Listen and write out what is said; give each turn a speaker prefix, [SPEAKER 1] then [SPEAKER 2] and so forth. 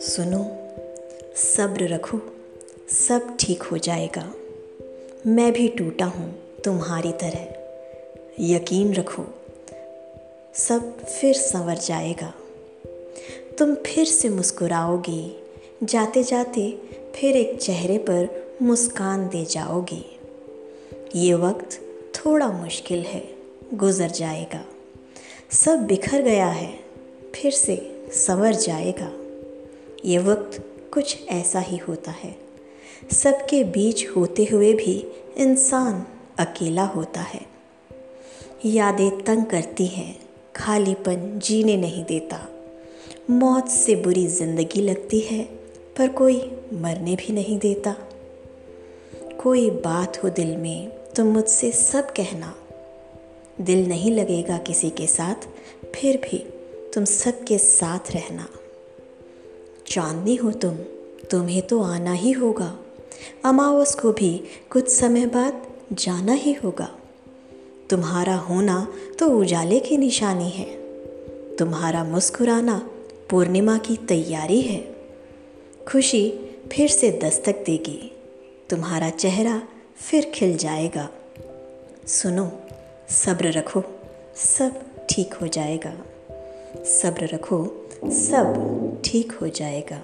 [SPEAKER 1] सुनो, सब्र रखो, सब ठीक हो जाएगा। मैं भी टूटा हूँ तुम्हारी तरह। यकीन रखो, सब फिर संवर जाएगा। तुम फिर से मुस्कुराओगी जाते जाते फिर एक चेहरे पर मुस्कान दे जाओगी। ये वक्त थोड़ा मुश्किल है, गुज़र जाएगा। सब बिखर गया है, फिर से संवर जाएगा। ये वक्त कुछ ऐसा ही होता है। सबके बीच होते हुए भी इंसान अकेला होता है। यादें तंग करती हैं, खालीपन जीने नहीं देता। मौत से बुरी ज़िंदगी लगती है, पर कोई मरने भी नहीं देता। कोई बात हो दिल में तो मुझसे सब कहना। दिल नहीं लगेगा किसी के साथ, फिर भी तुम सबके साथ रहना। चांदनी हो तुम, तुम्हें तो आना ही होगा। अमावस को भी कुछ समय बाद जाना ही होगा। तुम्हारा होना तो उजाले की निशानी है। तुम्हारा मुस्कुराना पूर्णिमा की तैयारी है। खुशी फिर से दस्तक देगी। तुम्हारा चेहरा फिर खिल जाएगा। सुनो सब्र रखो सब ठीक हो जाएगा। सब्र रखो सब ठीक हो जाएगा।